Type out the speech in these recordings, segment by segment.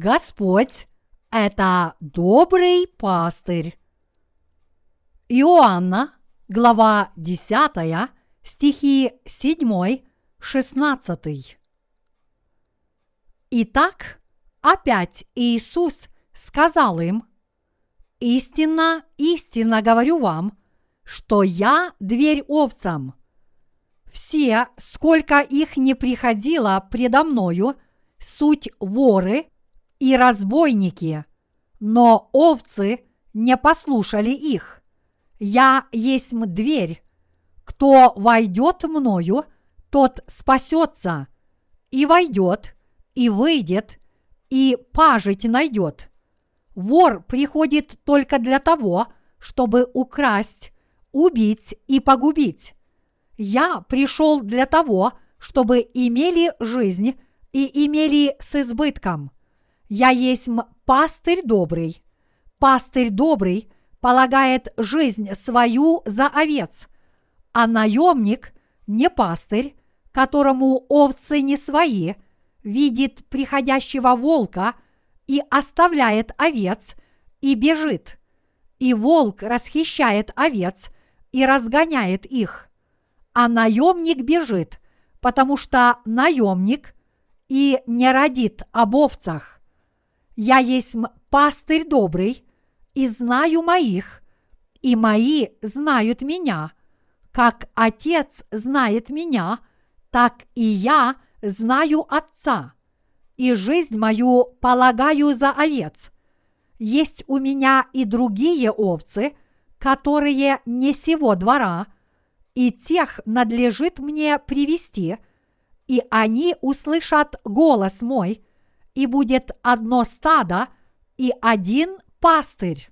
Господь – это добрый пастырь. Иоанна, глава 10, стихи 7, 16. Итак, опять Иисус сказал им, «Истинно, истинно говорю вам, что я дверь овцам. Все, сколько их не приходило предо мною, суть воры и разбойники, но овцы не послушали их. Я есть дверь. Кто войдет мною, тот спасется, и войдет, и выйдет, и пажить найдет. Вор приходит только для того, чтобы украсть, убить и погубить. Я пришел для того, чтобы имели жизнь и имели с избытком. Я есть пастырь добрый. Пастырь добрый полагает жизнь свою за овец, а наемник не пастырь, которому овцы не свои, видит приходящего волка и оставляет овец и бежит. И волк расхищает овец и разгоняет их. А наемник бежит, потому что наемник и не родит об овцах. Я есть пастырь добрый, и знаю моих, и мои знают меня. Как Отец знает меня, так и я знаю Отца, и жизнь мою полагаю за овец. Есть у меня и другие овцы, которые не сего двора, и тех надлежит мне привести, и они услышат голос мой, и будет одно стадо и один пастырь.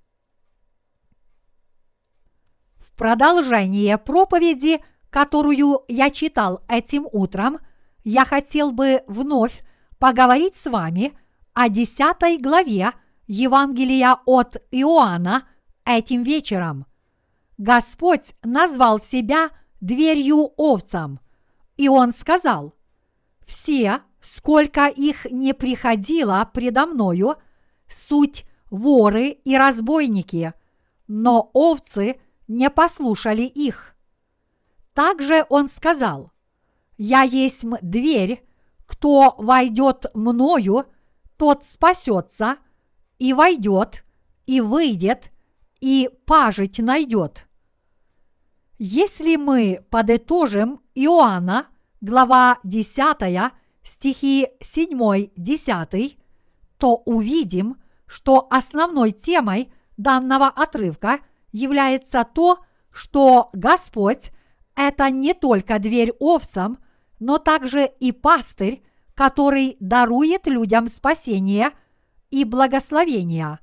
В продолжение проповеди, которую я читал этим утром, я хотел бы вновь поговорить с вами о десятой главе Евангелия от Иоанна этим вечером. Господь назвал себя дверью овцам, и Он сказал, «Все, сколько их не приходило предо мною, суть воры и разбойники, но овцы не послушали их. Также он сказал, «Я есть дверь, кто войдет мною, тот спасется, и войдет, и выйдет, и пажить найдет». Если мы подытожим Иоанна, глава 10, стихи 7-10, то увидим, что основной темой данного отрывка является то, что Господь – это не только дверь овцам, но также и пастырь, который дарует людям спасение и благословение.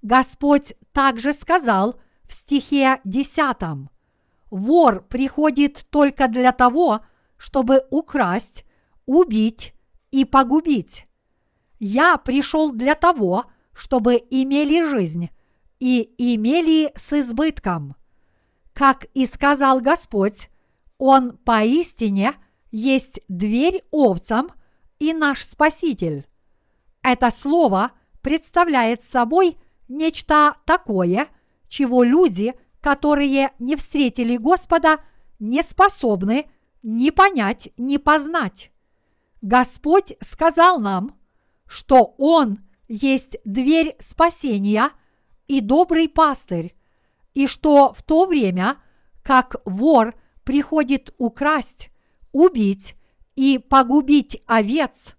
Господь также сказал в стихе 10 «Вор приходит только для того, чтобы украсть, убить и погубить. Я пришел для того, чтобы имели жизнь и имели с избытком. Как и сказал Господь, Он поистине есть дверь овцам и наш Спаситель. Это слово представляет собой нечто такое, чего люди, которые не встретили Господа, не способны ни понять, ни познать. Господь сказал нам, что Он есть дверь спасения и добрый пастырь, и что в то время, как вор приходит украсть, убить и погубить овец,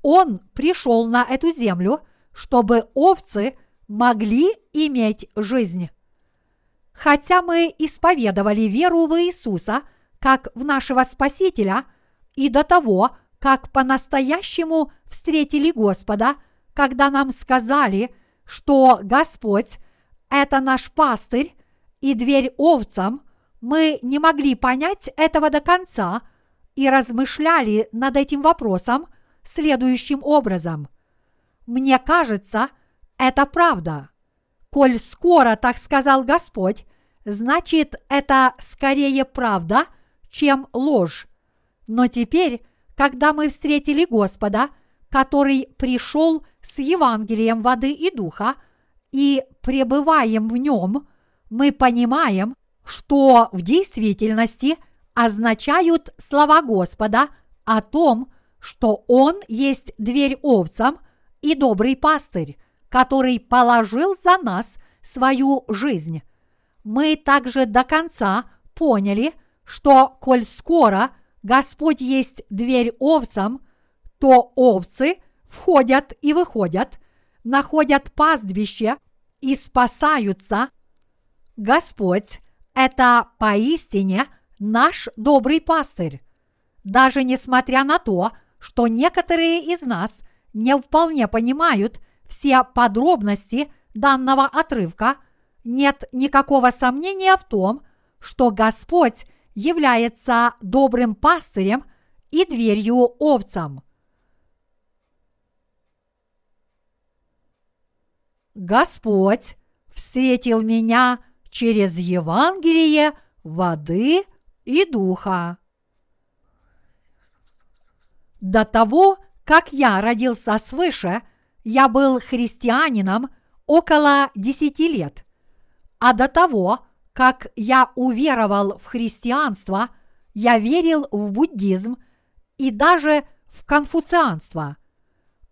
он пришел на эту землю, чтобы овцы могли иметь жизнь. Хотя мы исповедовали веру в Иисуса как в нашего Спасителя и до того, как по-настоящему встретили Господа, когда нам сказали, что Господь – это наш пастырь и дверь овцам, мы не могли понять этого до конца и размышляли над этим вопросом следующим образом. Мне кажется, это правда. Коль скоро так сказал Господь, значит, это скорее правда, чем ложь. Но теперь, когда мы встретили Господа – который пришел с Евангелием воды и духа, и пребываем в нем, мы понимаем, что в действительности означают слова Господа о том, что Он есть дверь овцам и добрый пастырь, который положил за нас свою жизнь. Мы также до конца поняли, что коль скоро Господь есть дверь овцам, то овцы входят и выходят, находят пастбище и спасаются. Господь – это поистине наш добрый пастырь. Даже несмотря на то, что некоторые из нас не вполне понимают все подробности данного отрывка, нет никакого сомнения в том, что Господь является добрым пастырем и дверью овцам. Господь встретил меня через Евангелие воды и духа. До того, как я родился свыше, я был христианином около десяти лет. А до того, как я уверовал в христианство, я верил в буддизм и даже в конфуцианство.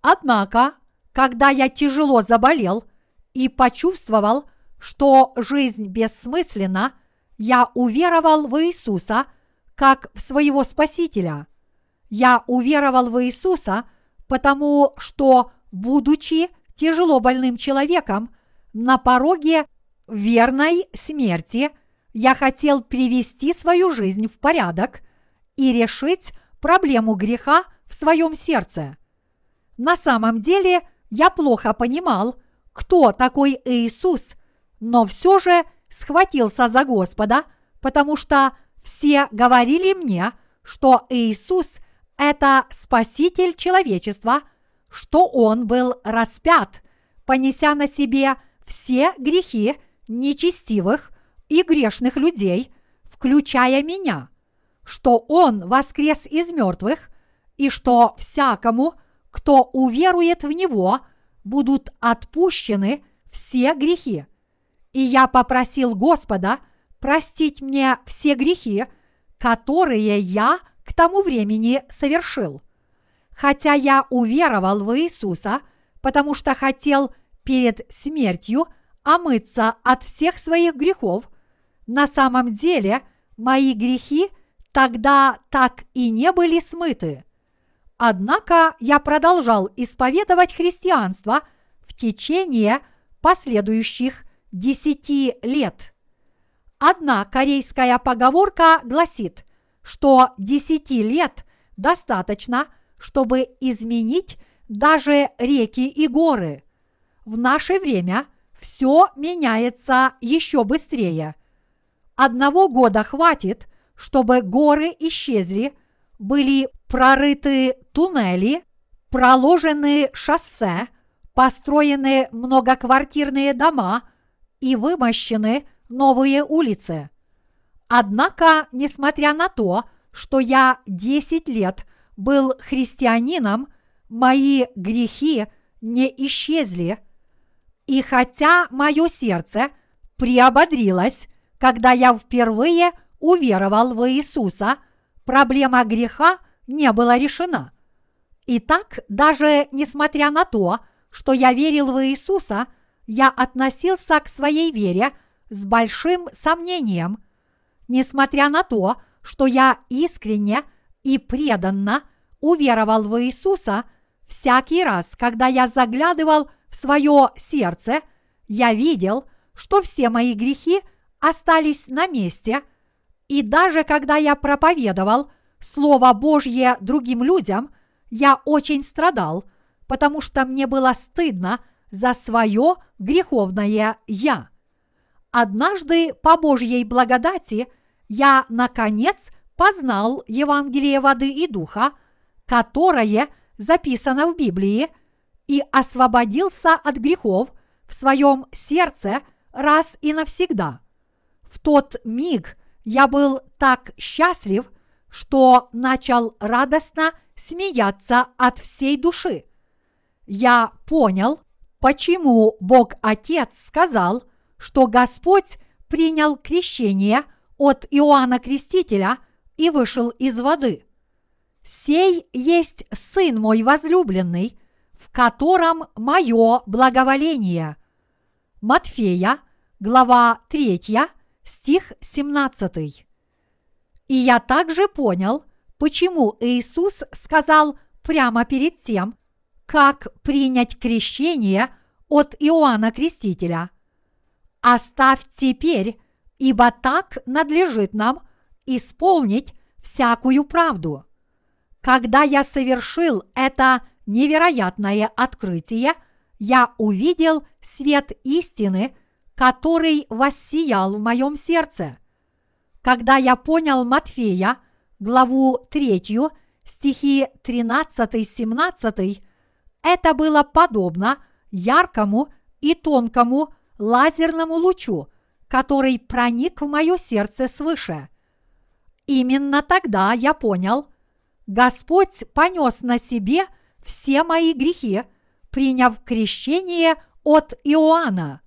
Однако, когда я тяжело заболел и почувствовал, что жизнь бессмысленна, я уверовал в Иисуса как в своего Спасителя. Я уверовал в Иисуса, потому что, будучи тяжело больным человеком, на пороге верной смерти я хотел привести свою жизнь в порядок и решить проблему греха в своем сердце. На самом деле я плохо понимал, кто такой Иисус, но все же схватился за Господа, потому что все говорили мне, что Иисус – это Спаситель человечества, что Он был распят, понеся на себе все грехи нечестивых и грешных людей, включая меня, что Он воскрес из мертвых и что всякому, кто уверует в Него, будут отпущены все грехи. И я попросил Господа простить мне все грехи, которые я к тому времени совершил. Хотя я уверовал в Иисуса, потому что хотел перед смертью – омыться от всех своих грехов, на самом деле мои грехи тогда так и не были смыты. Однако я продолжал исповедовать христианство в течение последующих десяти лет. Одна корейская поговорка гласит, что десяти лет достаточно, чтобы изменить даже реки и горы. В наше время все меняется еще быстрее. Одного года хватит, чтобы горы исчезли, были прорыты туннели, проложены шоссе, построены многоквартирные дома и вымощены новые улицы. Однако, несмотря на то, что я 10 лет был христианином, мои грехи не исчезли – и хотя мое сердце приободрилось, когда я впервые уверовал в Иисуса, проблема греха не была решена. Итак, даже несмотря на то, что я верил в Иисуса, я относился к своей вере с большим сомнением. Несмотря на то, что я искренне и преданно уверовал в Иисуса, всякий раз, когда я заглядывал в свое сердце, я видел, что все мои грехи остались на месте, и даже когда я проповедовал Слово Божье другим людям, я очень страдал, потому что мне было стыдно за свое греховное «я». Однажды по Божьей благодати я, наконец, познал Евангелие воды и духа, которое записано в Библии – и освободился от грехов в своем сердце раз и навсегда. В тот миг я был так счастлив, что начал радостно смеяться от всей души. я понял, почему Бог Отец сказал, что Господь принял крещение от Иоанна Крестителя и вышел из воды. «Сей есть Сын мой возлюбленный, в котором мое благоволение». Матфея, глава 3, стих 17. И я также понял, почему Иисус сказал прямо перед тем, как принять крещение от Иоанна Крестителя. «Оставь теперь, ибо так надлежит нам исполнить всякую правду». Когда я совершил это невероятное открытие, я увидел свет истины, который воссиял в моем сердце. Когда я понял Матфея, главу 3, стихи 13-17, это было подобно яркому и тонкому лазерному лучу, который проник в мое сердце свыше. Именно тогда я понял, Господь понес на себе все мои грехи, приняв крещение от Иоанна.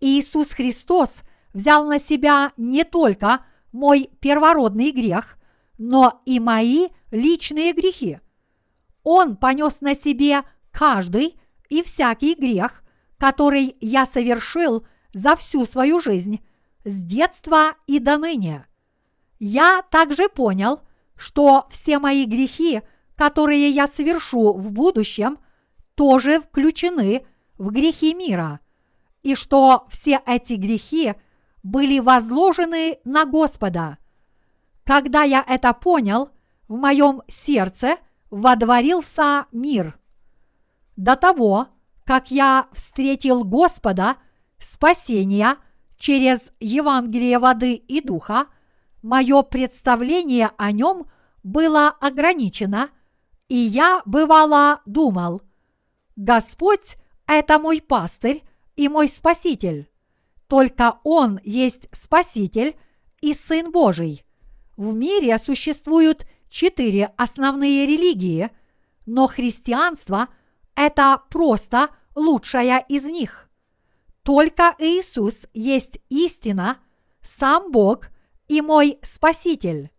Иисус Христос взял на себя не только мой первородный грех, но и мои личные грехи. Он понес на себе каждый и всякий грех, который я совершил за всю свою жизнь, с детства и до ныне. Я также понял, что все мои грехи, которые я совершу в будущем, тоже включены в грехи мира, и что все эти грехи были возложены на Господа. Когда я это понял, в моем сердце водворился мир – до того, как я встретил Господа, спасения через Евангелие воды и духа, мое представление о нем было ограничено, и я, бывало, думал, Господь – это мой пастырь и мой спаситель. Только Он есть спаситель и Сын Божий. В мире существуют четыре основные религии, но христианство – это просто лучшая из них. Только Иисус есть истина, сам Бог и мой Спаситель.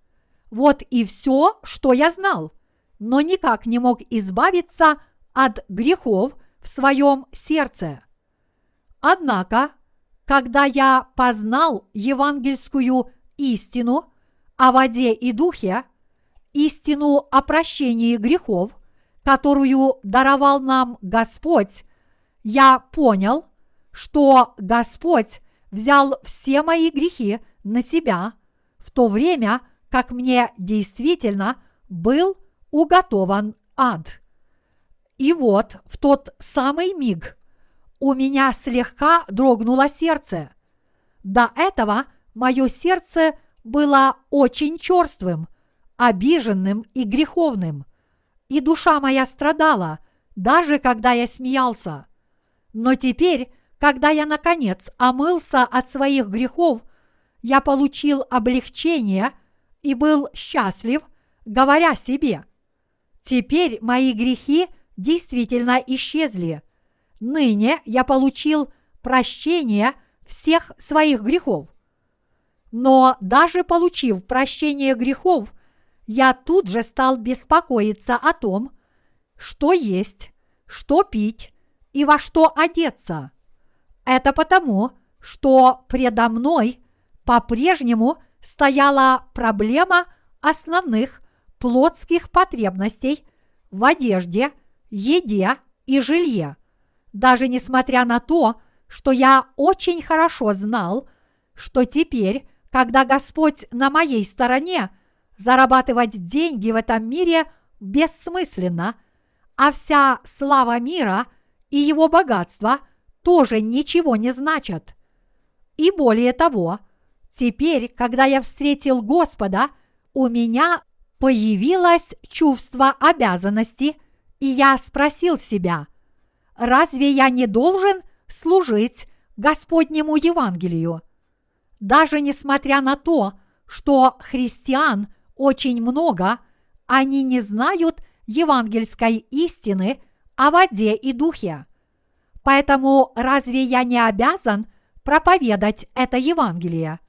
Вот и все, что я знал, но никак не мог избавиться от грехов в своем сердце. Однако, когда я познал евангельскую истину о воде и духе, истину о прощении грехов, которую даровал нам Господь, я понял, что Господь взял все мои грехи на себя, в то время как мне действительно был уготован ад. И вот в тот самый миг у меня слегка дрогнуло сердце. До этого мое сердце было очень черствым, обиженным и греховным и душа моя страдала, даже когда я смеялся. Но теперь, когда я наконец омылся от своих грехов, я получил облегчение и был счастлив, говоря себе, теперь мои грехи действительно исчезли. Ныне я получил прощение всех своих грехов. Но даже получив прощение грехов, я тут же стал беспокоиться о том, что есть, что пить и во что одеться. Это потому, что предо мной по-прежнему стояла проблема основных плотских потребностей в одежде, еде и жилье. Даже несмотря на то, что я очень хорошо знал, что теперь, когда Господь на моей стороне – зарабатывать деньги в этом мире бессмысленно, а вся слава мира и его богатство тоже ничего не значат. И более того, теперь, когда я встретил Господа, у меня появилось чувство обязанности, и я спросил себя, разве я не должен служить Господнему Евангелию? Даже несмотря на то, что христиан очень много, они не знают евангельской истины о воде и духе. Поэтому разве я не обязан проповедать это Евангелие?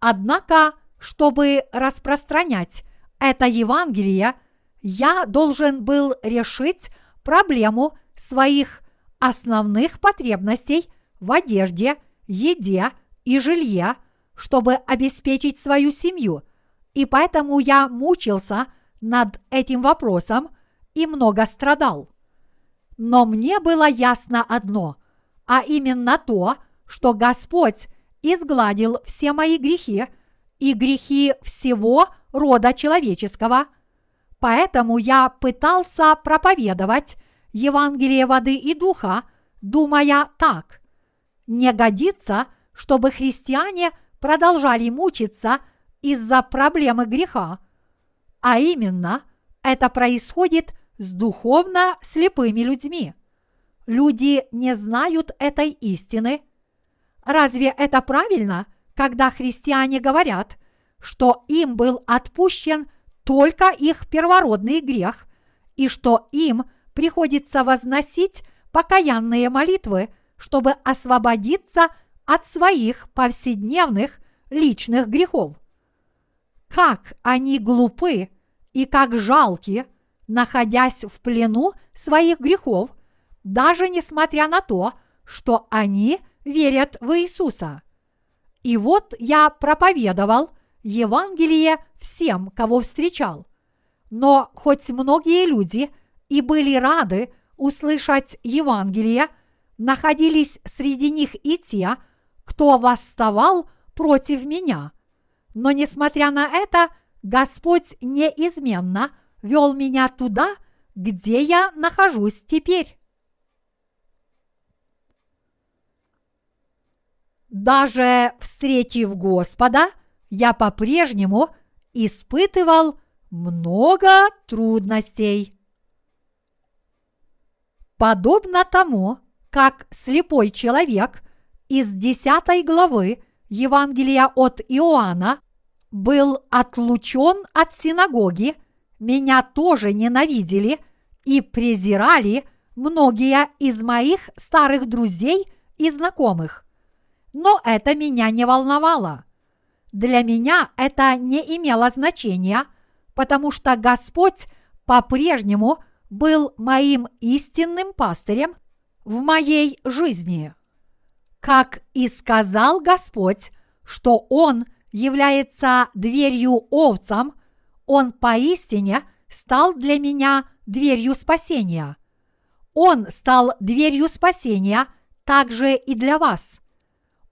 Однако, чтобы распространять это Евангелие, я должен был решить проблему своих основных потребностей в одежде, еде и жилье, чтобы обеспечить свою семью, и поэтому я мучился над этим вопросом и много страдал. Но мне было ясно одно, а именно то, что Господь изгладил все мои грехи и грехи всего рода человеческого. Поэтому я пытался проповедовать Евангелие воды и духа, думая так. Не годится, чтобы христиане продолжали мучиться из-за проблемы греха. А именно, это происходит с духовно слепыми людьми. Люди не знают этой истины. Разве это правильно, когда христиане говорят, что им был отпущен только их первородный грех и что им – приходится возносить покаянные молитвы, чтобы освободиться от своих повседневных личных грехов. Как они глупы и как жалки, находясь в плену своих грехов, даже несмотря на то, что они верят в Иисуса. И вот я проповедовал Евангелие всем, кого встречал. Но хоть многие люди и были рады услышать Евангелие, находились среди них и те, кто восставал против меня. Но несмотря на это, Господь неизменно вел меня туда, где я нахожусь теперь. Даже встретив Господа, я по-прежнему испытывал много трудностей. Подобно тому, как слепой человек из 10 главы Евангелия от Иоанна был отлучен от синагоги, меня тоже ненавидели и презирали многие из моих старых друзей и знакомых. Но это меня не волновало. Для меня это не имело значения, потому что Господь по-прежнему – был моим истинным пастырем в моей жизни. Как и сказал Господь, что Он является дверью овцам, Он поистине стал для меня дверью спасения. Он стал дверью спасения также и для вас.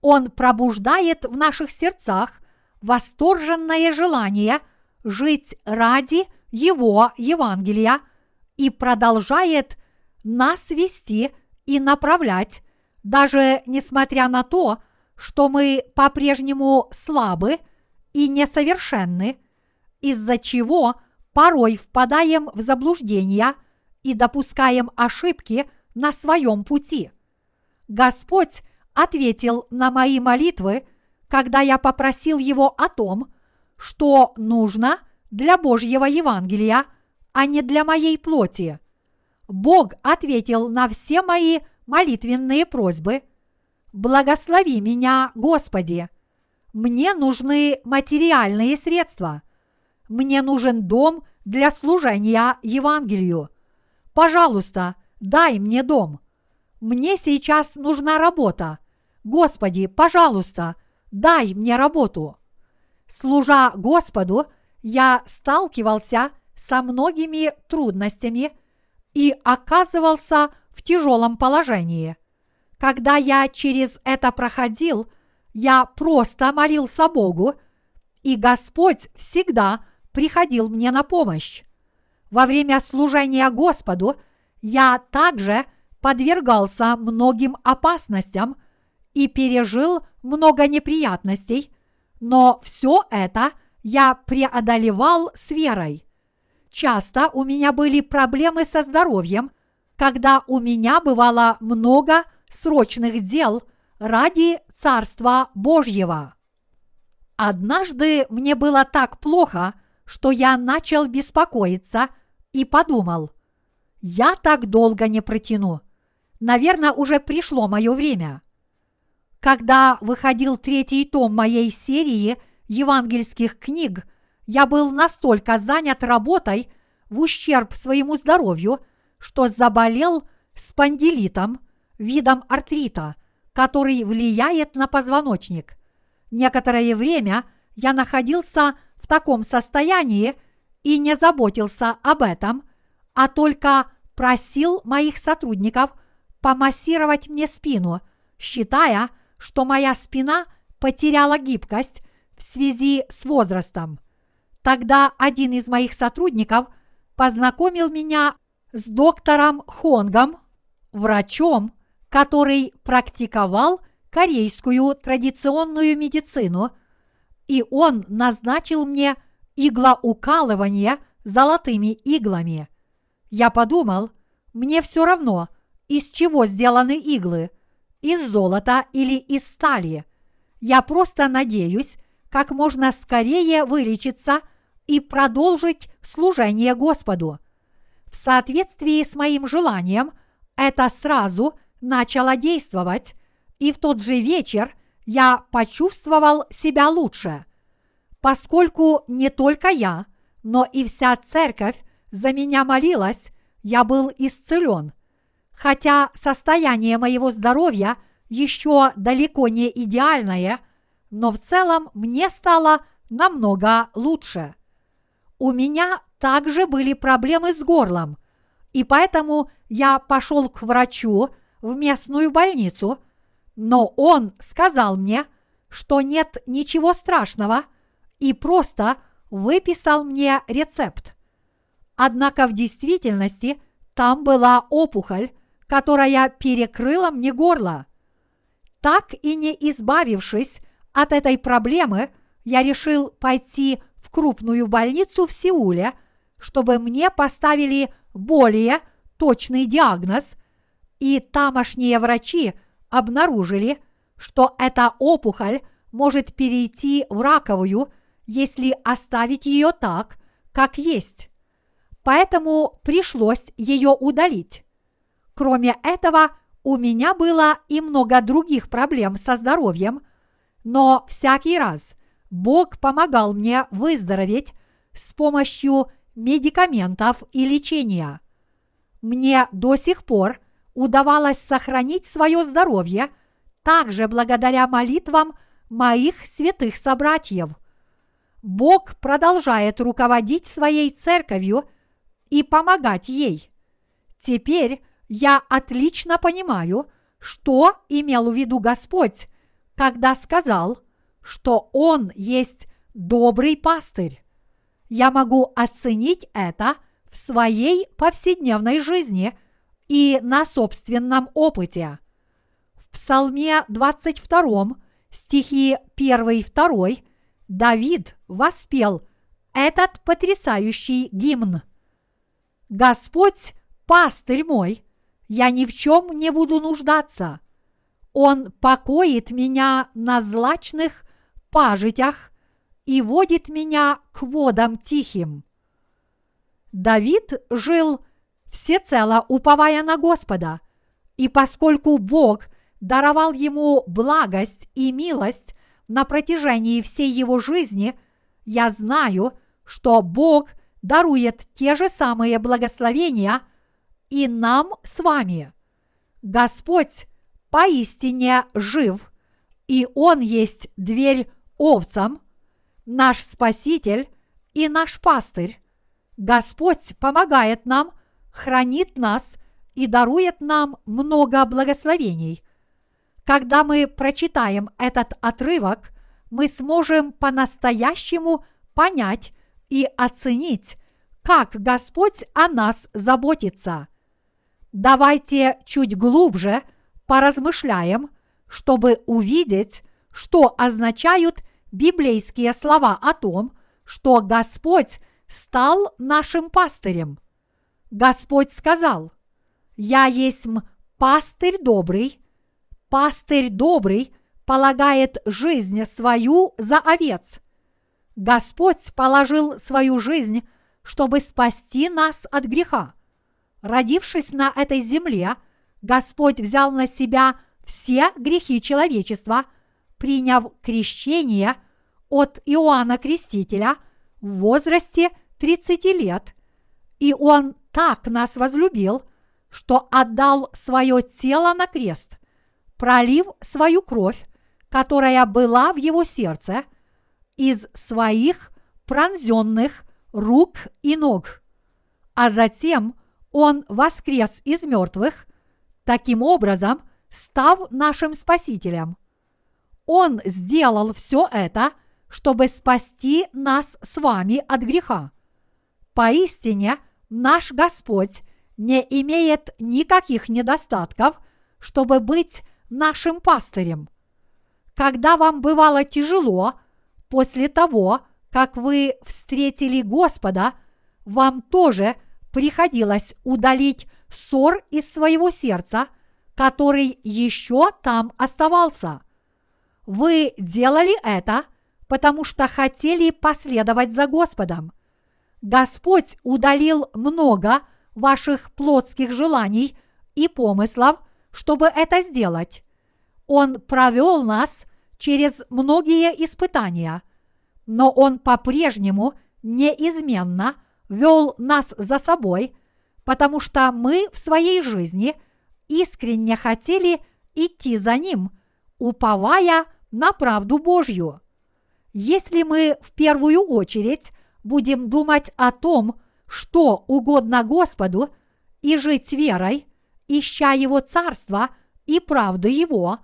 Он пробуждает в наших сердцах восторженное желание жить ради Его Евангелия – и продолжает нас вести и направлять, даже несмотря на то, что мы по-прежнему слабы и несовершенны, из-за чего порой впадаем в заблуждения и допускаем ошибки на своем пути. Господь ответил на мои молитвы, когда я попросил Его о том, что нужно для Божьего Евангелия – а не для моей плоти. Бог ответил на все мои молитвенные просьбы. Благослови меня, Господи. Мне нужны материальные средства. Мне нужен дом для служения Евангелию. Пожалуйста, дай мне дом. Мне сейчас нужна работа. Господи, пожалуйста, дай мне работу. Служа Господу, я сталкивался со многими трудностями и оказывался в тяжелом положении. Когда я через это проходил, я просто молился Богу, и Господь всегда приходил мне на помощь. Во время служения Господу я также подвергался многим опасностям и пережил много неприятностей, но все это я преодолевал с верой. Часто у меня были проблемы со здоровьем, когда у меня бывало много срочных дел ради Царства Божьего. Однажды мне было так плохо, что я начал беспокоиться и подумал, я так долго не протяну. Наверное, уже пришло мое время. Когда выходил третий том моей серии евангельских книг, я был настолько занят работой в ущерб своему здоровью, что заболел спондилитом, видом артрита, который влияет на позвоночник. Некоторое время я находился в таком состоянии и не заботился об этом, а только просил моих сотрудников помассировать мне спину, считая, что моя спина потеряла гибкость в связи с возрастом. Тогда один из моих сотрудников познакомил меня с доктором Хонгом, врачом, который практиковал корейскую традиционную медицину, и он назначил мне иглоукалывание золотыми иглами. Я подумал, мне все равно, из чего сделаны иглы, из золота или из стали. Я просто надеюсь, как можно скорее вылечиться и продолжить служение Господу. В соответствии с моим желанием это сразу начало действовать, и в тот же вечер я почувствовал себя лучше. Поскольку не только я, но и вся церковь за меня молилась, я был исцелен. Хотя состояние моего здоровья еще далеко не идеальное, но в целом мне стало намного лучше. У меня также были проблемы с горлом, и поэтому я пошел к врачу в местную больницу, но он сказал мне, что нет ничего страшного, и просто выписал мне рецепт. Однако в действительности там была опухоль, которая перекрыла мне горло. Так и не избавившись от этой проблемы, я решил пойти в крупную больницу в Сеуле, чтобы мне поставили более точный диагноз, и тамошние врачи обнаружили, что эта опухоль может перейти в раковую, если оставить ее так, как есть. Поэтому пришлось ее удалить. Кроме этого, у меня было и много других проблем со здоровьем, но всякий раз Бог помогал мне выздороветь с помощью медикаментов и лечения. Мне до сих пор удавалось сохранить свое здоровье также благодаря молитвам моих святых собратьев. Бог продолжает руководить своей церковью и помогать ей. Теперь я отлично понимаю, что имел в виду Господь, когда сказал, что Он есть добрый пастырь. Я могу оценить это в своей повседневной жизни и на собственном опыте. В Псалме 22 стихи 1 и 2 Давид воспел этот потрясающий гимн. Господь – пастырь мой, я ни в чем не буду нуждаться. Он покоит меня на злачных пажитях и водит меня к водам тихим. Давид жил всецело уповая на Господа, и поскольку Бог даровал ему благость и милость на протяжении всей его жизни, я знаю, что Бог дарует те же самые благословения и нам с вами. Господь поистине жив, и Он есть дверь овцам, наш Спаситель и наш пастырь. Господь помогает нам, хранит нас и дарует нам много благословений. Когда мы прочитаем этот отрывок, мы сможем по-настоящему понять и оценить, как Господь о нас заботится. Давайте чуть глубже поразмышляем, чтобы увидеть, что означают библейские слова о том, что Господь стал нашим пастырем. Господь сказал, «Я есть пастырь добрый, пастырь добрый полагает жизнь свою за овец». Господь положил свою жизнь, чтобы спасти нас от греха. Родившись на этой земле, Господь взял на себя все грехи человечества, приняв крещение от Иоанна Крестителя в возрасте 30 лет, и Он так нас возлюбил, что отдал свое тело на крест, пролив свою кровь, которая была в его сердце, из своих пронзенных рук и ног. А затем он воскрес из мертвых, таким образом став нашим Спасителем. Он сделал все это, чтобы спасти нас с вами от греха. Поистине, наш Господь не имеет никаких недостатков, чтобы быть нашим пастырем. Когда вам бывало тяжело, после того, как вы встретили Господа, вам тоже приходилось удалить ссор из своего сердца, который еще там оставался. Вы делали это, потому что хотели последовать за Господом. Господь удалил много ваших плотских желаний и помыслов, чтобы это сделать. Он провел нас через многие испытания, но Он по-прежнему неизменно вел нас за собой, потому что мы в своей жизни искренне хотели идти за Ним, уповая на правду Божью. Если мы в первую очередь будем думать о том, что угодно Господу, и жить верой, ища Его Царства и правды Его,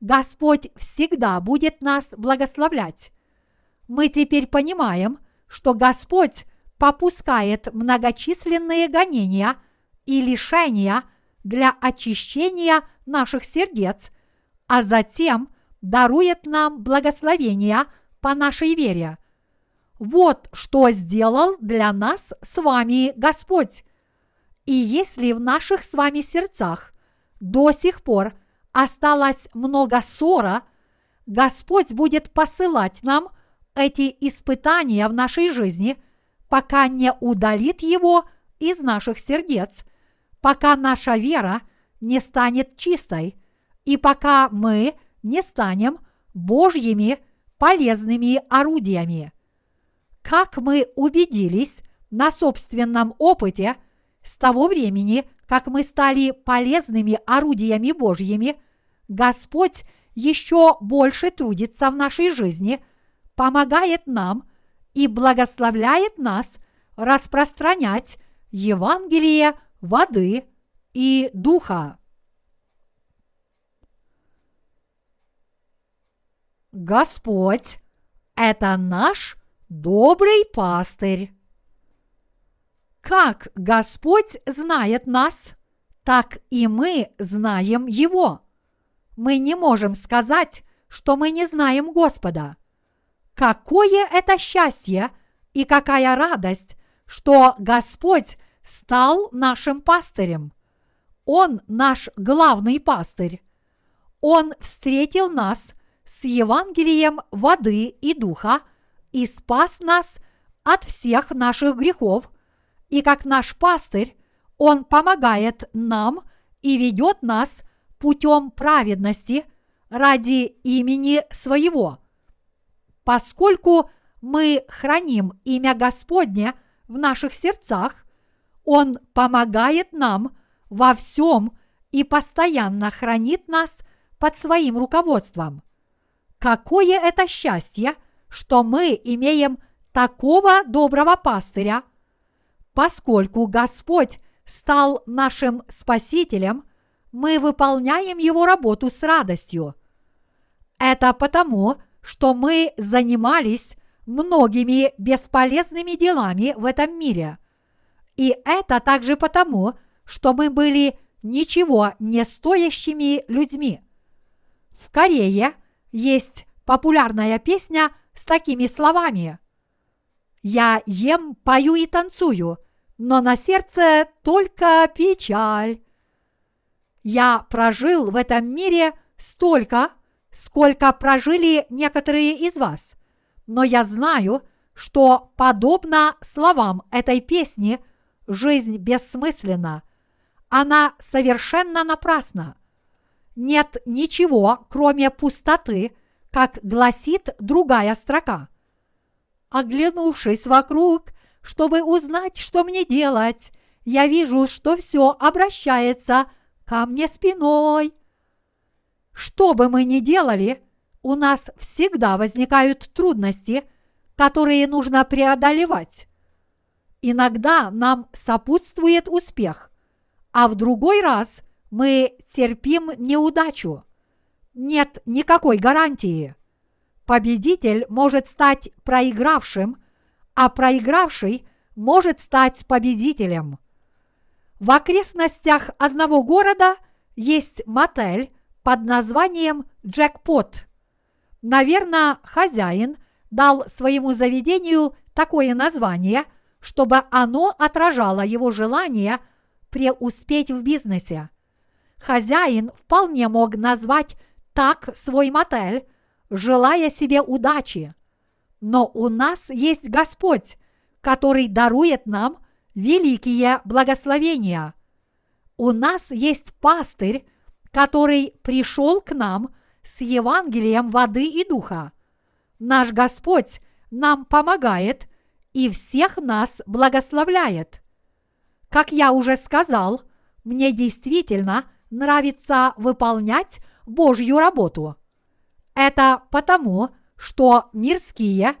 Господь всегда будет нас благословлять. Мы теперь понимаем, что Господь попускает многочисленные гонения и лишения для очищения наших сердец, а затем дарует нам благословения по нашей вере. Вот что сделал для нас с вами Господь. И если в наших с вами сердцах до сих пор осталось много ссора, Господь будет посылать нам эти испытания в нашей жизни, пока не удалит его из наших сердец, пока наша вера не станет чистой, и пока мы не станем Божьими полезными орудиями. Как мы убедились на собственном опыте с того времени, как мы стали полезными орудиями Божьими, Господь еще больше трудится в нашей жизни, помогает нам и благословляет нас распространять Евангелие воды и духа. Господь – это наш добрый пастырь. Как Господь знает нас, так и мы знаем Его. Мы не можем сказать, что мы не знаем Господа. Какое это счастье и какая радость, что Господь стал нашим пастырем. Он наш главный пастырь. Он встретил нас с Евангелием воды и духа – и спас нас от всех наших грехов, и как наш пастырь, Он помогает нам и ведет нас путем праведности ради имени Своего. Поскольку мы храним имя Господне в наших сердцах, Он помогает нам во всем и постоянно хранит нас под своим руководством. Какое это счастье – что мы имеем такого доброго пастыря, поскольку Господь стал нашим Спасителем, мы выполняем Его работу с радостью. Это потому, что мы занимались многими бесполезными делами в этом мире. И это также потому, что мы были ничего не стоящими людьми. В Корее есть популярная песня – с такими словами. «Я ем, пою и танцую, но на сердце только печаль». Я прожил в этом мире столько, сколько прожили некоторые из вас, но я знаю, что, подобно словам этой песни, жизнь бессмысленна, она совершенно напрасна. Нет ничего, кроме пустоты, как гласит другая строка. Оглянувшись вокруг, чтобы узнать, что мне делать, я вижу, что все обращается ко мне спиной. Что бы мы ни делали, у нас всегда возникают трудности, которые нужно преодолевать. Иногда нам сопутствует успех, а в другой раз мы терпим неудачу. Нет никакой гарантии. Победитель может стать проигравшим, а проигравший может стать победителем. В окрестностях одного города есть мотель под названием «Джекпот». Наверное, хозяин дал своему заведению такое название, чтобы оно отражало его желание преуспеть в бизнесе. Хозяин вполне мог назвать так свой мотель, желая себе удачи. Но у нас есть Господь, который дарует нам великие благословения. У нас есть пастырь, который пришел к нам с Евангелием воды и духа. Наш Господь нам помогает и всех нас благословляет. Как я уже сказал, мне действительно нравится выполнять Божью работу. Это потому, что мирские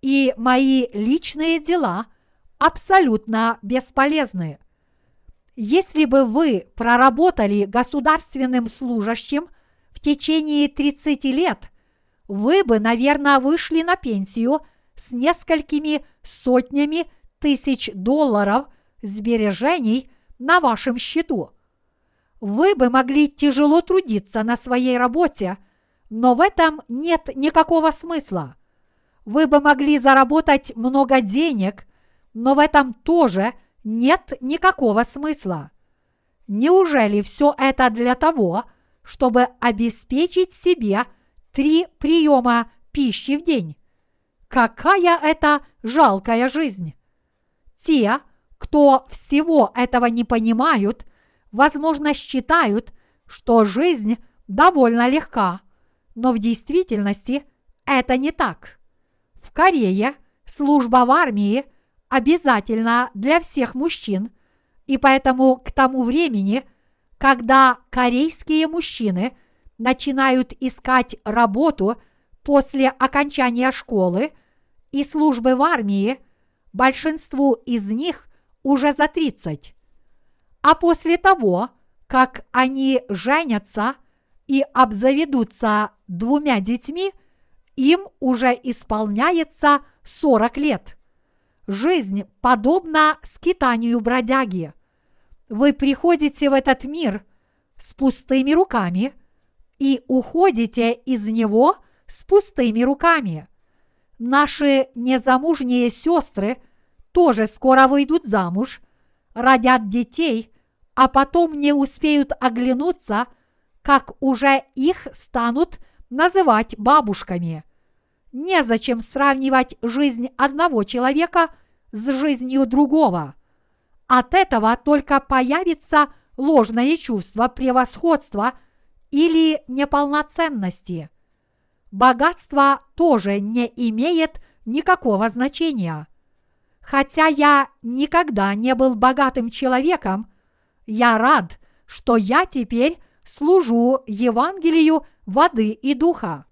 и мои личные дела абсолютно бесполезны. Если бы вы проработали государственным служащим в течение 30 лет, вы бы, наверное, вышли на пенсию с несколькими сотнями тысяч долларов сбережений на вашем счету. Вы бы могли тяжело трудиться на своей работе – но в этом нет никакого смысла. Вы бы могли заработать много денег, но в этом тоже нет никакого смысла. Неужели все это для того, чтобы обеспечить себе три приема пищи в день? Какая это жалкая жизнь! Те, кто всего этого не понимают, возможно, считают, что жизнь довольно легка – но в действительности это не так. В Корее служба в армии обязательна для всех мужчин, и поэтому к тому времени, когда корейские мужчины начинают искать работу после окончания школы и службы в армии, большинству из них уже за 30. А после того, как они женятся – и обзаведутся двумя детьми, им уже исполняется 40 лет. Жизнь подобна скитанию бродяги. Вы приходите в этот мир с пустыми руками и уходите из него с пустыми руками. Наши незамужние сестры тоже скоро выйдут замуж, родят детей, а потом не успеют оглянуться – как уже их станут называть бабушками. Незачем сравнивать жизнь одного человека с жизнью другого. От этого только появится ложное чувство превосходства или неполноценности. Богатство тоже не имеет никакого значения. Хотя я никогда не был богатым человеком, я рад, что я теперь служу Евангелию воды и духа.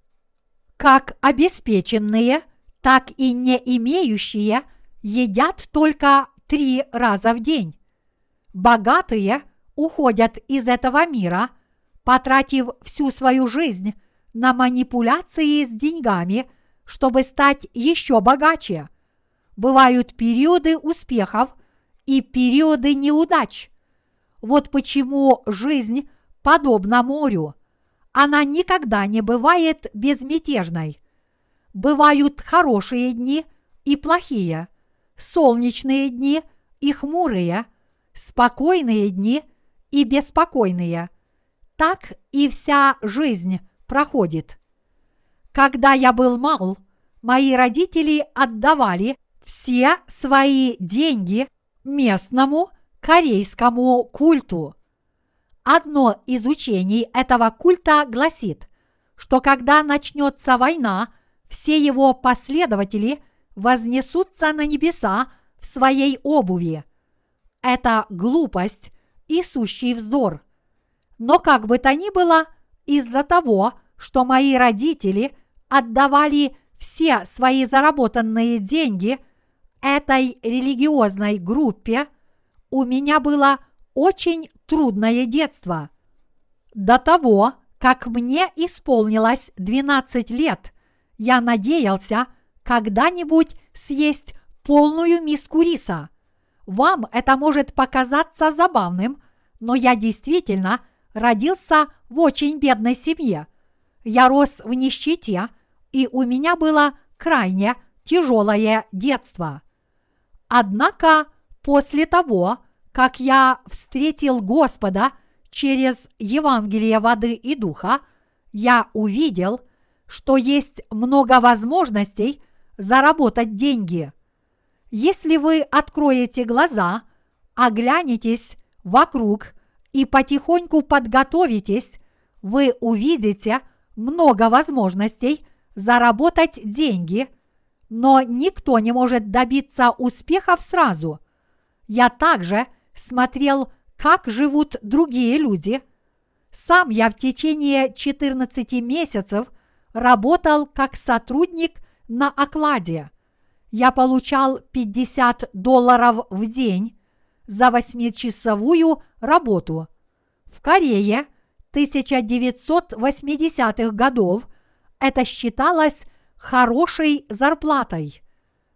Как обеспеченные, так и не имеющие едят только три раза в день. Богатые уходят из этого мира, потратив всю свою жизнь на манипуляции с деньгами, чтобы стать еще богаче. Бывают периоды успехов и периоды неудач. Вот почему жизнь подобно морю. Она никогда не бывает безмятежной. Бывают хорошие дни и плохие, солнечные дни и хмурые, спокойные дни и беспокойные. Так и вся жизнь проходит. Когда я был мал, мои родители отдавали все свои деньги местному корейскому культу – Одно из учений этого культа гласит, что когда начнется война, все его последователи вознесутся на небеса в своей обуви. Это глупость и сущий вздор. Но как бы то ни было, из-за того, что мои родители отдавали все свои заработанные деньги этой религиозной группе, у меня было очень трудное детство. До того, как мне исполнилось 12 лет, я надеялся когда-нибудь съесть полную миску риса. Вам это может показаться забавным, но я действительно родился в очень бедной семье. Я рос в нищете, и у меня было крайне тяжелое детство. Однако после того, как я встретил Господа через Евангелие воды и духа, я увидел, что есть много возможностей заработать деньги. Если вы откроете глаза, оглянетесь вокруг и потихоньку подготовитесь, вы увидите много возможностей заработать деньги, но никто не может добиться успехов сразу. Я также смотрел, как живут другие люди. Сам я в течение 14 месяцев работал как сотрудник на окладе. Я получал 50 долларов в день за восьмичасовую работу. В Корее 1980-х годов это считалось хорошей зарплатой.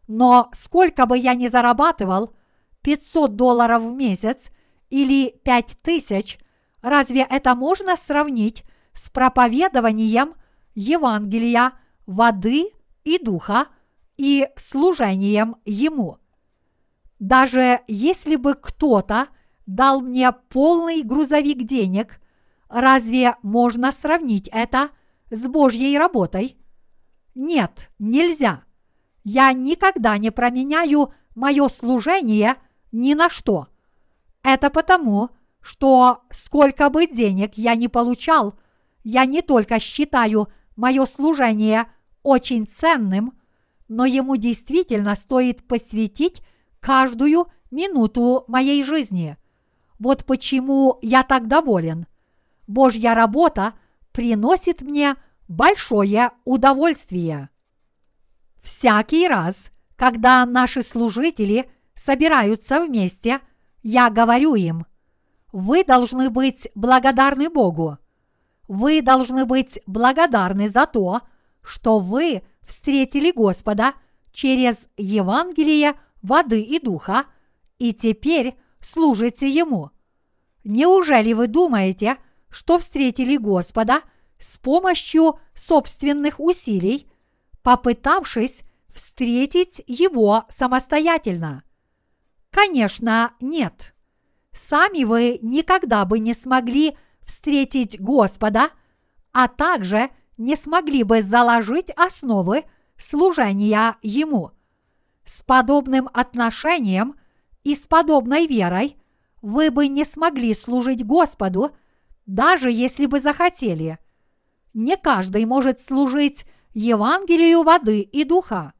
Но сколько бы я ни зарабатывал, 500 долларов в месяц или 5000, разве это можно сравнить с проповедованием Евангелия, воды и духа и служением Ему? Даже если бы кто-то дал мне полный грузовик денег, разве можно сравнить это с Божьей работой? Нет, нельзя. Я никогда не променяю мое служение ни на что. Это потому, что сколько бы денег я ни получал, я не только считаю мое служение очень ценным, но ему действительно стоит посвятить каждую минуту моей жизни. Вот почему я так доволен. Божья работа приносит мне большое удовольствие. Всякий раз, когда наши служители собираются вместе, я говорю им, вы должны быть благодарны Богу. Вы должны быть благодарны за то, что вы встретили Господа через Евангелие воды и духа и теперь служите Ему. Неужели вы думаете, что встретили Господа с помощью собственных усилий, попытавшись встретить Его самостоятельно? Конечно, нет. Сами вы никогда бы не смогли встретить Господа, а также не смогли бы заложить основы служения Ему. С подобным отношением и с подобной верой вы бы не смогли служить Господу, даже если бы захотели. Не каждый может служить Евангелию воды и духа.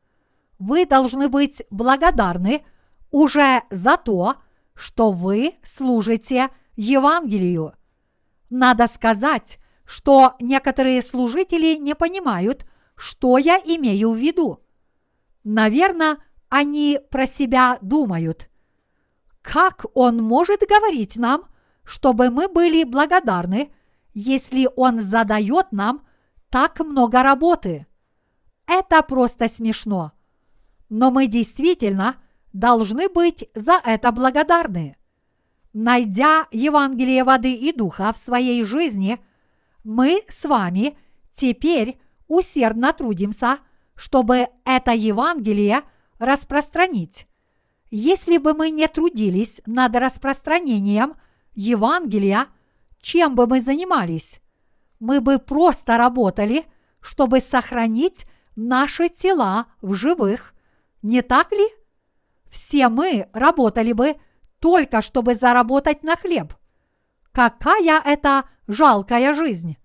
Вы должны быть благодарны уже за то, что вы служите Евангелию. Надо сказать, что некоторые служители не понимают, что я имею в виду. Наверное, они про себя думают. Как он может говорить нам, чтобы мы были благодарны, если он задает нам так много работы? Это просто смешно. Но мы действительно должны быть за это благодарны. Найдя Евангелие воды и духа в своей жизни, мы с вами теперь усердно трудимся, чтобы это Евангелие распространить. Если бы мы не трудились над распространением Евангелия, чем бы мы занимались? Мы бы просто работали, чтобы сохранить наши тела в живых, не так ли? Все мы работали бы только чтобы заработать на хлеб. Какая это жалкая жизнь.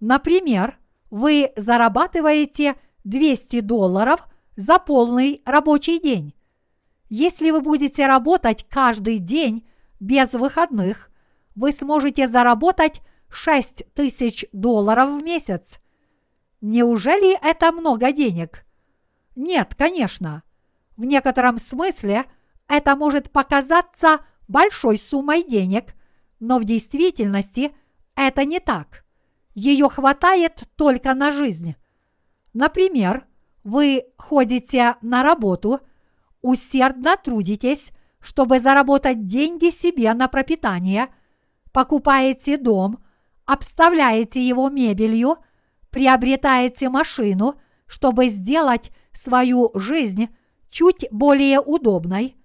Например, вы зарабатываете 200 долларов за полный рабочий день. Если вы будете работать каждый день без выходных, вы сможете заработать 6 тысяч долларов в месяц. Неужели это много денег? Нет, конечно. В некотором смысле это может показаться большой суммой денег, но в действительности это не так. Ее хватает только на жизнь. Например, вы ходите на работу, усердно трудитесь, чтобы заработать деньги себе на пропитание, покупаете дом, обставляете его мебелью, приобретаете машину, чтобы сделать свою жизнь чуть более удобной,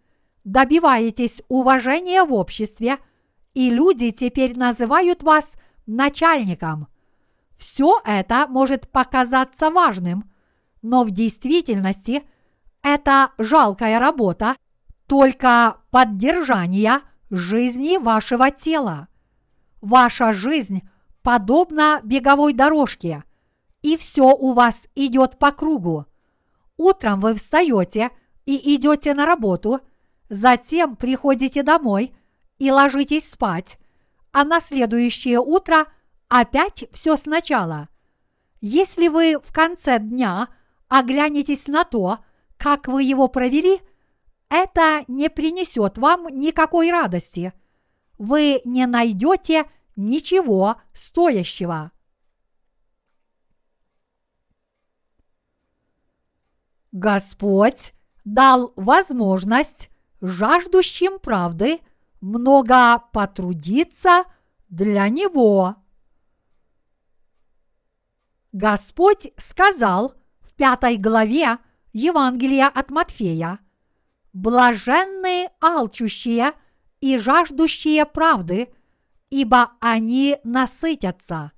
добиваетесь уважения в обществе, и люди теперь называют вас начальником. Все это может показаться важным, но в действительности это жалкая работа только поддержания жизни вашего тела. Ваша жизнь подобна беговой дорожке, и все у вас идет по кругу. Утром вы встаете и идете на работу, затем приходите домой и ложитесь спать, а на следующее утро опять все сначала. Если вы в конце дня оглянетесь на то, как вы его провели, это не принесет вам никакой радости. Вы не найдете ничего стоящего. Господь дал возможность жаждущим правды много потрудиться для Него. Господь сказал в пятой главе Евангелия от Матфея, «Блаженные алчущие и жаждущие правды, ибо они насытятся».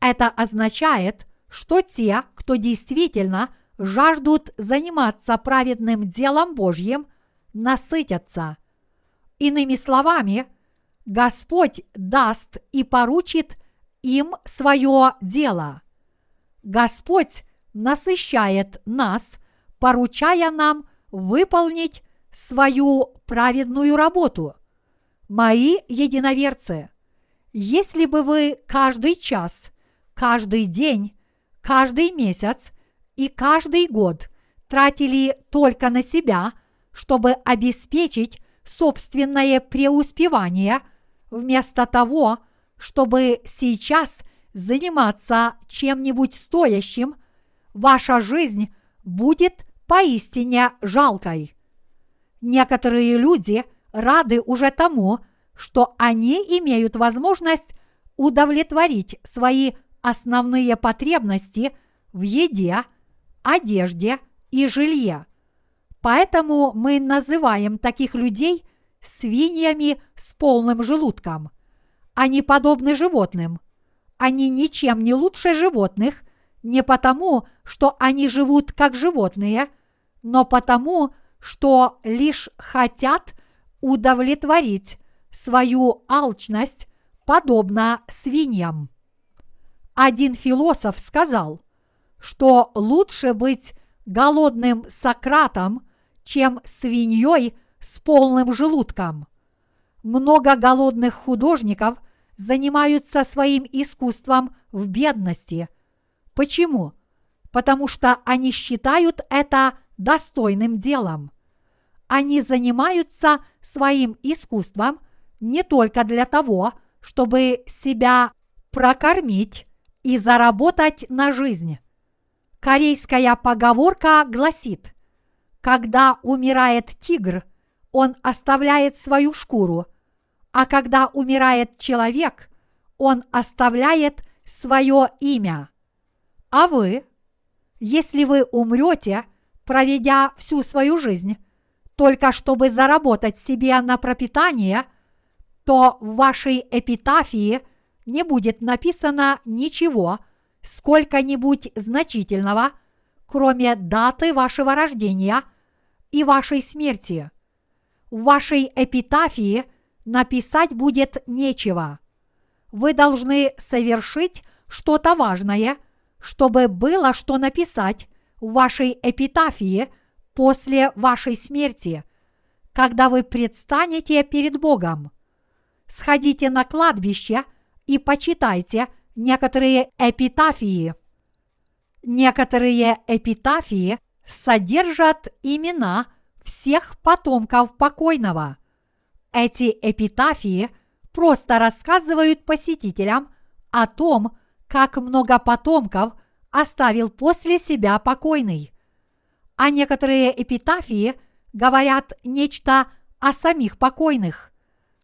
Это означает, что те, кто действительно – жаждут заниматься праведным делом Божьим, насытятся. Иными словами, Господь даст и поручит им свое дело. Господь насыщает нас, поручая нам выполнить свою праведную работу. Мои единоверцы, если бы вы каждый час, каждый день, каждый месяц и каждый год тратили только на себя, чтобы обеспечить собственное преуспевание, вместо того, чтобы сейчас заниматься чем-нибудь стоящим, ваша жизнь будет поистине жалкой. Некоторые люди рады уже тому, что они имеют возможность удовлетворить свои основные потребности в еде, одежде и жилье. Поэтому мы называем таких людей свиньями с полным желудком. Они подобны животным. Они ничем не лучше животных не потому, что они живут как животные, но потому, что лишь хотят удовлетворить свою алчность подобно свиньям. Один философ сказал, что лучше быть голодным Сократом, чем свиньей с полным желудком. Много голодных художников занимаются своим искусством в бедности. Почему? Потому что они считают это достойным делом. Они занимаются своим искусством не только для того, чтобы себя прокормить и заработать на жизнь. Корейская поговорка гласит, когда умирает тигр, он оставляет свою шкуру, а когда умирает человек, он оставляет свое имя. А вы, если вы умрете, проведя всю свою жизнь, только чтобы заработать себе на пропитание, то в вашей эпитафии не будет написано ничего – сколько-нибудь значительного, кроме даты вашего рождения и вашей смерти. В вашей эпитафии написать будет нечего. Вы должны совершить что-то важное, чтобы было что написать в вашей эпитафии после вашей смерти, когда вы предстанете перед Богом. Сходите на кладбище и почитайте некоторые эпитафии. Некоторые эпитафии содержат имена всех потомков покойного. Эти эпитафии просто рассказывают посетителям о том, как много потомков оставил после себя покойный. А некоторые эпитафии говорят нечто о самих покойных,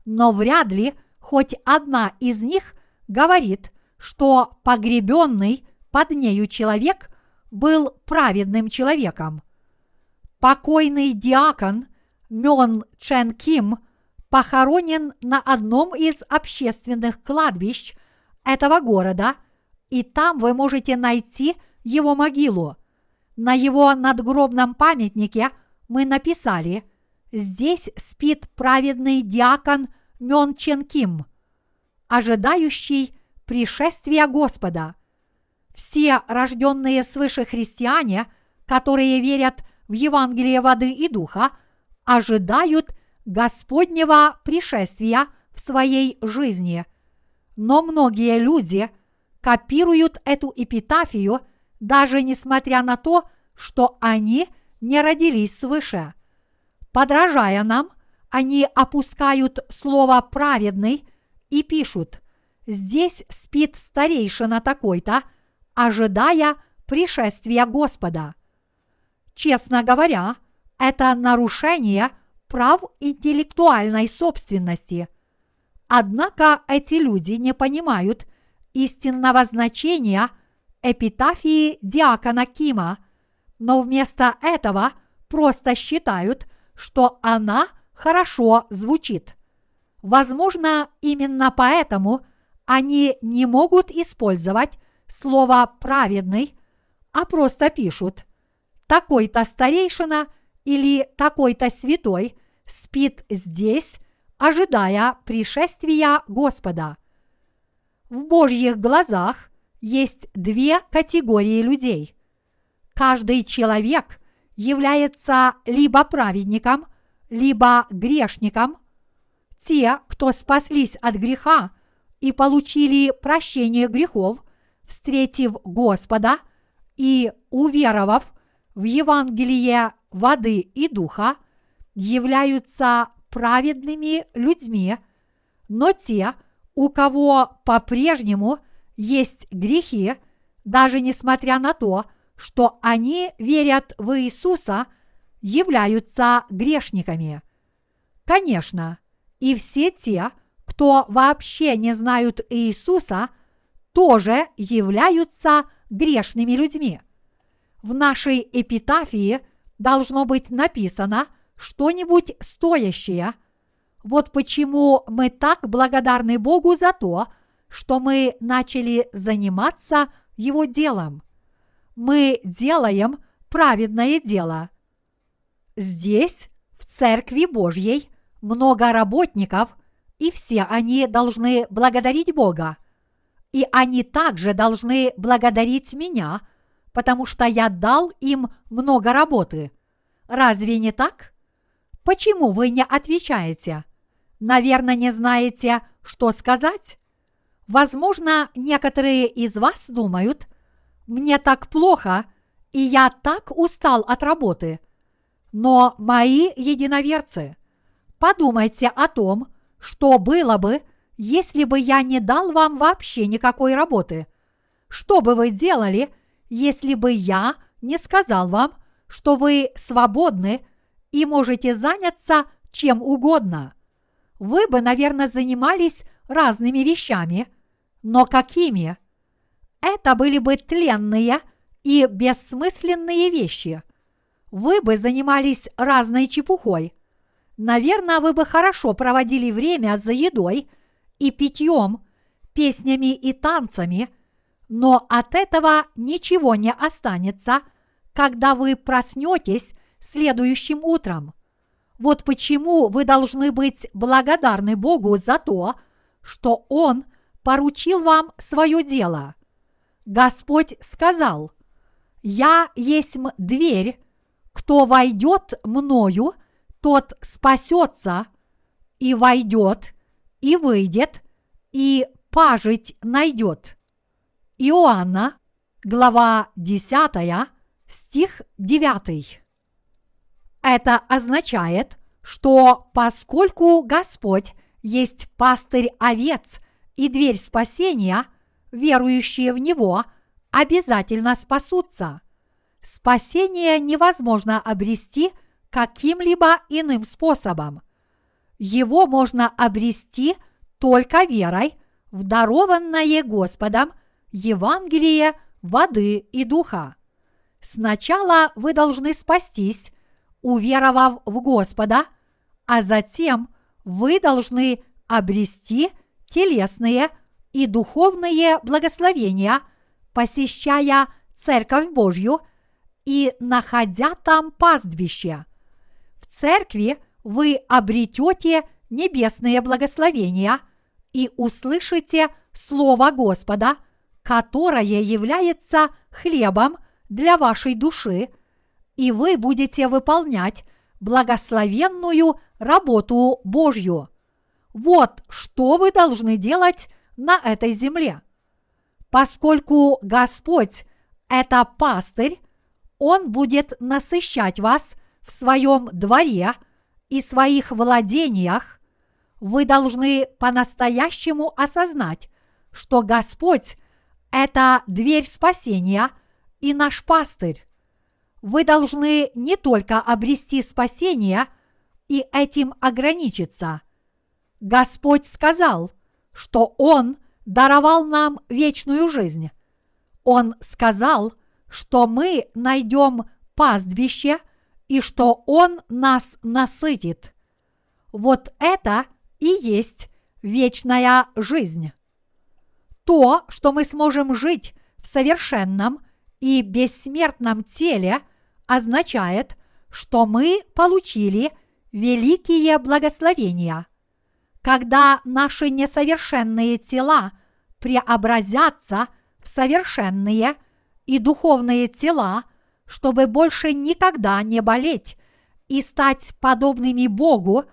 но вряд ли хоть одна из них говорит, что погребенный под нею человек был праведным человеком. Покойный диакон Мён Чен Ким похоронен на одном из общественных кладбищ этого города, и там вы можете найти его могилу. На его надгробном памятнике мы написали «Здесь спит праведный диакон Мён Чен Ким, ожидающий пришествия Господа – все рожденные свыше христиане, которые верят в Евангелие воды и духа, ожидают Господнего пришествия в своей жизни. Но многие люди копируют эту эпитафию, даже несмотря на то, что они не родились свыше. Подражая нам, они опускают слово «праведный» и пишут «Здесь спит старейшина такой-то», ожидая пришествия Господа. Честно говоря, это нарушение прав интеллектуальной собственности. Однако эти люди не понимают истинного значения эпитафии диакона Кима, но вместо этого просто считают, что она хорошо звучит. Возможно, именно поэтому они не могут использовать слово «праведный», а просто пишут «такой-то старейшина» или «такой-то святой» спит здесь, ожидая пришествия Господа. В Божьих глазах есть две категории людей. Каждый человек является либо праведником, либо грешником. Те, кто спаслись от греха и получили прощение грехов, встретив Господа и уверовав в Евангелие воды и духа, являются праведными людьми, но те, у кого по-прежнему есть грехи, даже несмотря на то, что они верят в Иисуса, являются грешниками. Конечно, и все те, кто вообще не знают Иисуса – тоже являются грешными людьми. В нашей эпитафии должно быть написано что-нибудь стоящее. Вот почему мы так благодарны Богу за то, что мы начали заниматься Его делом. Мы делаем праведное дело. Здесь, в Церкви Божьей, много работников, и все они должны благодарить Бога – и они также должны благодарить меня, потому что я дал им много работы. Разве не так? Почему вы не отвечаете? Наверное, не знаете, что сказать? Возможно, некоторые из вас думают, мне так плохо, и я так устал от работы. Но мои единоверцы, подумайте о том, что было бы, если бы я не дал вам вообще никакой работы? Что бы вы делали, если бы я не сказал вам, что вы свободны и можете заняться чем угодно? Вы бы, наверное, занимались разными вещами, но какими? Это были бы тленные и бессмысленные вещи. Вы бы занимались разной чепухой. Наверное, вы бы хорошо проводили время за едой – и питьем, песнями и танцами, но от этого ничего не останется, когда вы проснетесь следующим утром. Вот почему вы должны быть благодарны Богу за то, что Он поручил вам свое дело. Господь сказал, «Я есть дверь, кто войдет мною, тот спасется, и войдет, и выйдет, и пажить найдет». Иоанна, глава 10, стих 9. Это означает, что поскольку Господь есть пастырь овец и дверь спасения, верующие в Него обязательно спасутся. Спасение невозможно обрести каким-либо иным способом. Его можно обрести только верой в дарованное Господом Евангелие воды и духа. Сначала вы должны спастись, уверовав в Господа, а затем вы должны обрести телесные и духовные благословения, посещая Церковь Божью и находя там пастбище. В церкви вы обретете небесные благословения и услышите Слово Господа, которое является хлебом для вашей души, и вы будете выполнять благословенную работу Божью. Вот что вы должны делать на этой земле. Поскольку Господь – это пастырь, Он будет насыщать вас в своем дворе и своих владениях, вы должны по-настоящему осознать, что Господь – это дверь спасения и наш пастырь. Вы должны не только обрести спасение и этим ограничиться. Господь сказал, что Он даровал нам вечную жизнь. Он сказал, что мы найдем пастбище и что Он нас насытит. Вот это и есть вечная жизнь. То, что мы сможем жить в совершенном и бессмертном теле, означает, что мы получили великие благословения. Когда наши несовершенные тела преобразятся в совершенные и духовные тела, чтобы больше никогда не болеть и стать подобными Богу,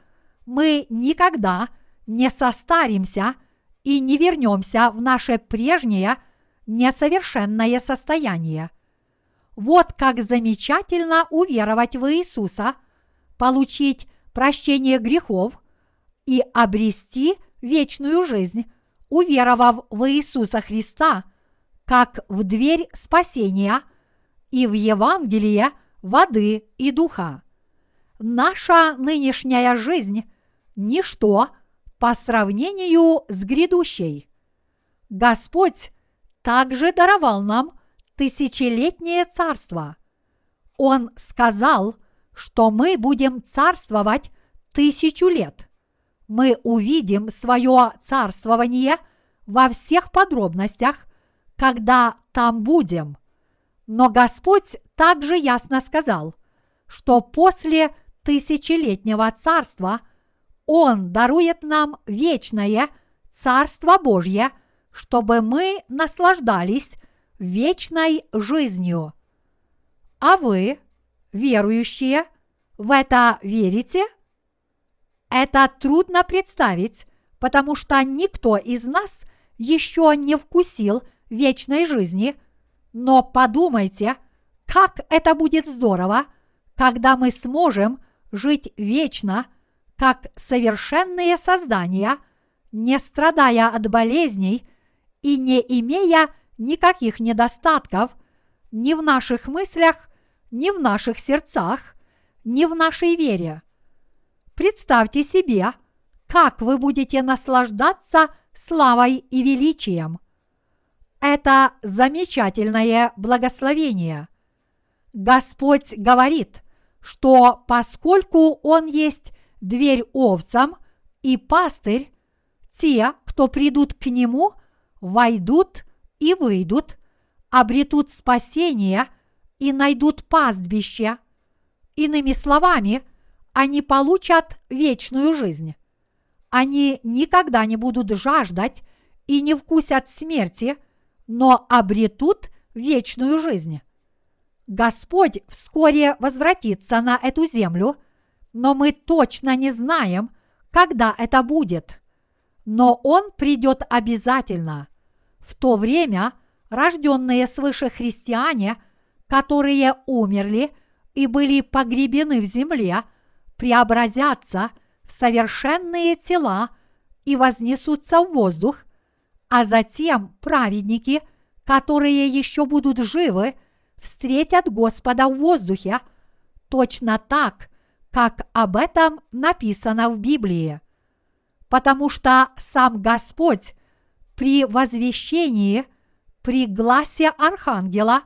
мы никогда не состаримся и не вернемся в наше прежнее несовершенное состояние. Вот как замечательно уверовать в Иисуса, получить прощение грехов и обрести вечную жизнь, уверовав в Иисуса Христа, как в дверь спасения и в Евангелие воды и духа. Наша нынешняя жизнь – ничто по сравнению с грядущей. Господь также даровал нам тысячелетнее царство. Он сказал, что мы будем царствовать тысячу лет. Мы увидим свое царствование во всех подробностях, когда там будем. Но Господь также ясно сказал, что после тысячелетнего царства Он дарует нам вечное Царство Божье, чтобы мы наслаждались вечной жизнью. А вы, верующие, в это верите? Это трудно представить, потому что никто из нас еще не вкусил вечной жизни, но подумайте, как это будет здорово, когда мы сможем жить вечно, как совершенные создания, не страдая от болезней и не имея никаких недостатков ни в наших мыслях, ни в наших сердцах, ни в нашей вере. Представьте себе, как вы будете наслаждаться славой и величием. Это замечательное благословение. Господь говорит, что поскольку Он есть дверь овцам и пастырь, те, кто придут к Нему, войдут и выйдут, обретут спасение и найдут пастбище. Иными словами, они получат вечную жизнь. Они никогда не будут жаждать и не вкусят смерти, но обретут вечную жизнь. Господь вскоре возвратится на эту землю, но мы точно не знаем, когда это будет. Но Он придет обязательно. В то время рожденные свыше христиане, которые умерли и были погребены в земле, преобразятся в совершенные тела и вознесутся в воздух, а затем праведники, которые еще будут живы, встретят Господа в воздухе, точно так, как об этом написано в Библии. Потому что сам Господь при возвещении, при гласе Архангела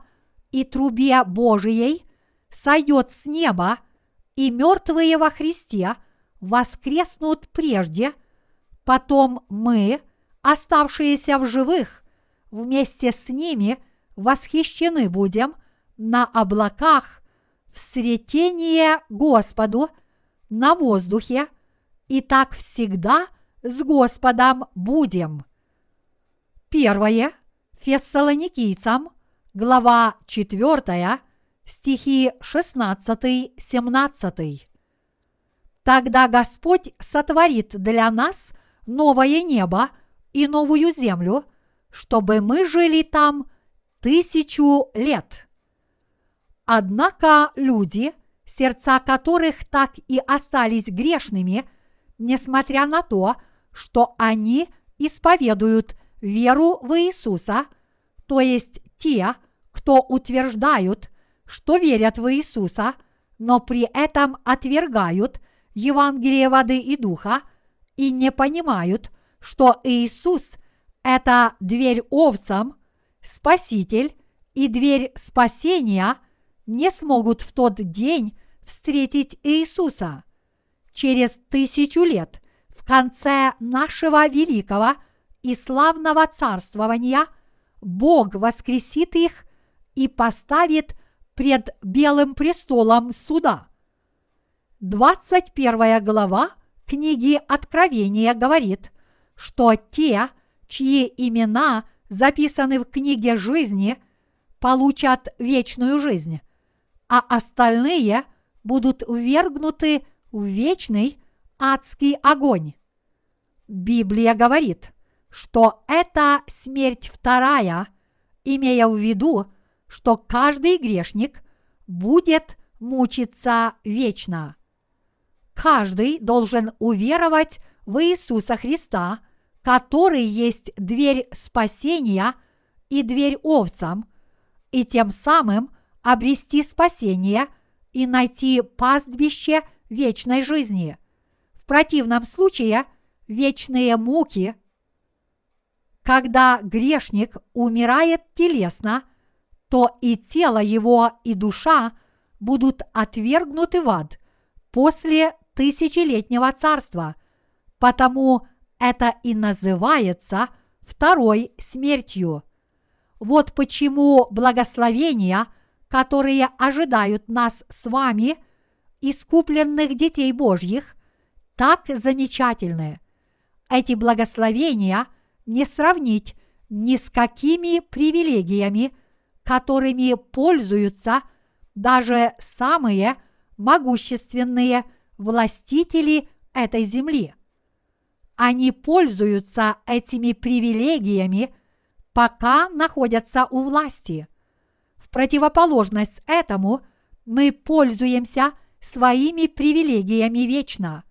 и трубе Божией сойдет с неба, и мертвые во Христе воскреснут прежде, потом мы – оставшиеся в живых, вместе с ними восхищены будем на облаках в сретение Господу на воздухе, и так всегда с Господом будем. Первое. Фессалоникийцам, глава 4, стихи 16-17. Тогда Господь сотворит для нас новое небо – и новую землю, чтобы мы жили там тысячу лет. Однако люди, сердца которых так и остались грешными, несмотря на то, что они исповедуют веру в Иисуса, то есть те, кто утверждают, что верят в Иисуса, но при этом отвергают Евангелие воды и духа и не понимают – что Иисус – это дверь овцам, Спаситель и дверь спасения не смогут в тот день встретить Иисуса. Через тысячу лет, в конце нашего великого и славного царствования, Бог воскресит их и поставит пред белым престолом суда. 21 глава книги Откровения говорит – что те, чьи имена записаны в книге жизни, получат вечную жизнь, а остальные будут ввергнуты в вечный адский огонь. Библия говорит, что это смерть вторая, имея в виду, что каждый грешник будет мучиться вечно. Каждый должен уверовать в Иисуса Христа – который есть дверь спасения и дверь овцам, и тем самым обрести спасение и найти пастбище вечной жизни. В противном случае вечные муки, когда грешник умирает телесно, то и тело его, и душа будут отвергнуты в ад после тысячелетнего царства, потому это и называется второй смертью. Вот почему благословения, которые ожидают нас с вами, искупленных детей Божьих, так замечательны. Эти благословения не сравнить ни с какими привилегиями, которыми пользуются даже самые могущественные властители этой земли они пользуются этими привилегиями, пока находятся у власти. В противоположность этому мы пользуемся своими привилегиями вечно.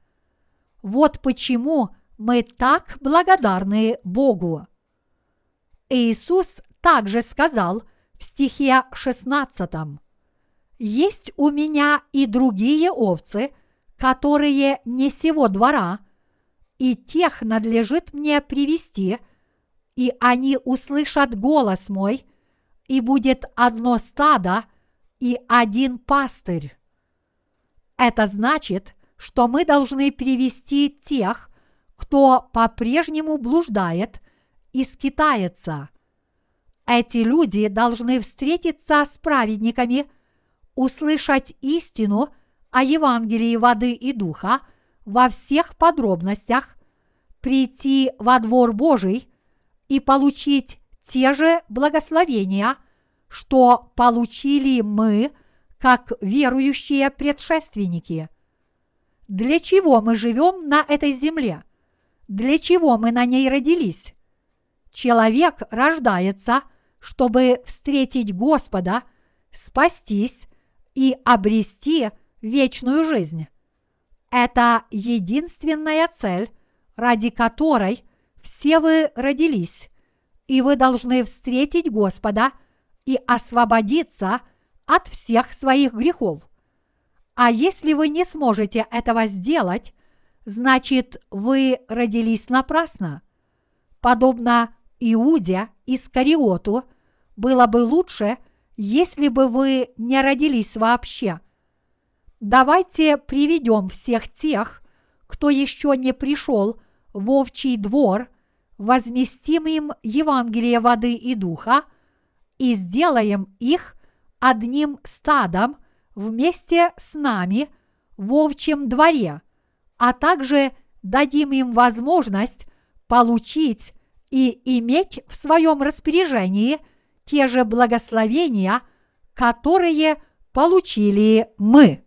Вот почему мы так благодарны Богу. Иисус также сказал в стихе 16 «Есть у меня и другие овцы, которые не сего двора – и тех надлежит мне привести, и они услышат голос мой, и будет одно стадо и один пастырь. Это значит, что мы должны привести тех, кто по-прежнему блуждает и скитается. Эти люди должны встретиться с праведниками, услышать истину о Евангелии воды и духа во всех подробностях, прийти во двор Божий и получить те же благословения, что получили мы, как верующие предшественники. Для чего мы живем на этой земле? Для чего мы на ней родились? Человек рождается, чтобы встретить Господа, спастись и обрести вечную жизнь. Это единственная цель, ради которой все вы родились, и вы должны встретить Господа и освободиться от всех своих грехов. А если вы не сможете этого сделать, значит вы родились напрасно. Подобно Иуде Искариоту, было бы лучше, если бы вы не родились вообще. Давайте приведем всех тех, кто еще не пришел в овчий двор, возместим им Евангелие воды и духа и сделаем их одним стадом вместе с нами в овчем дворе, а также дадим им возможность получить и иметь в своем распоряжении те же благословения, которые получили мы.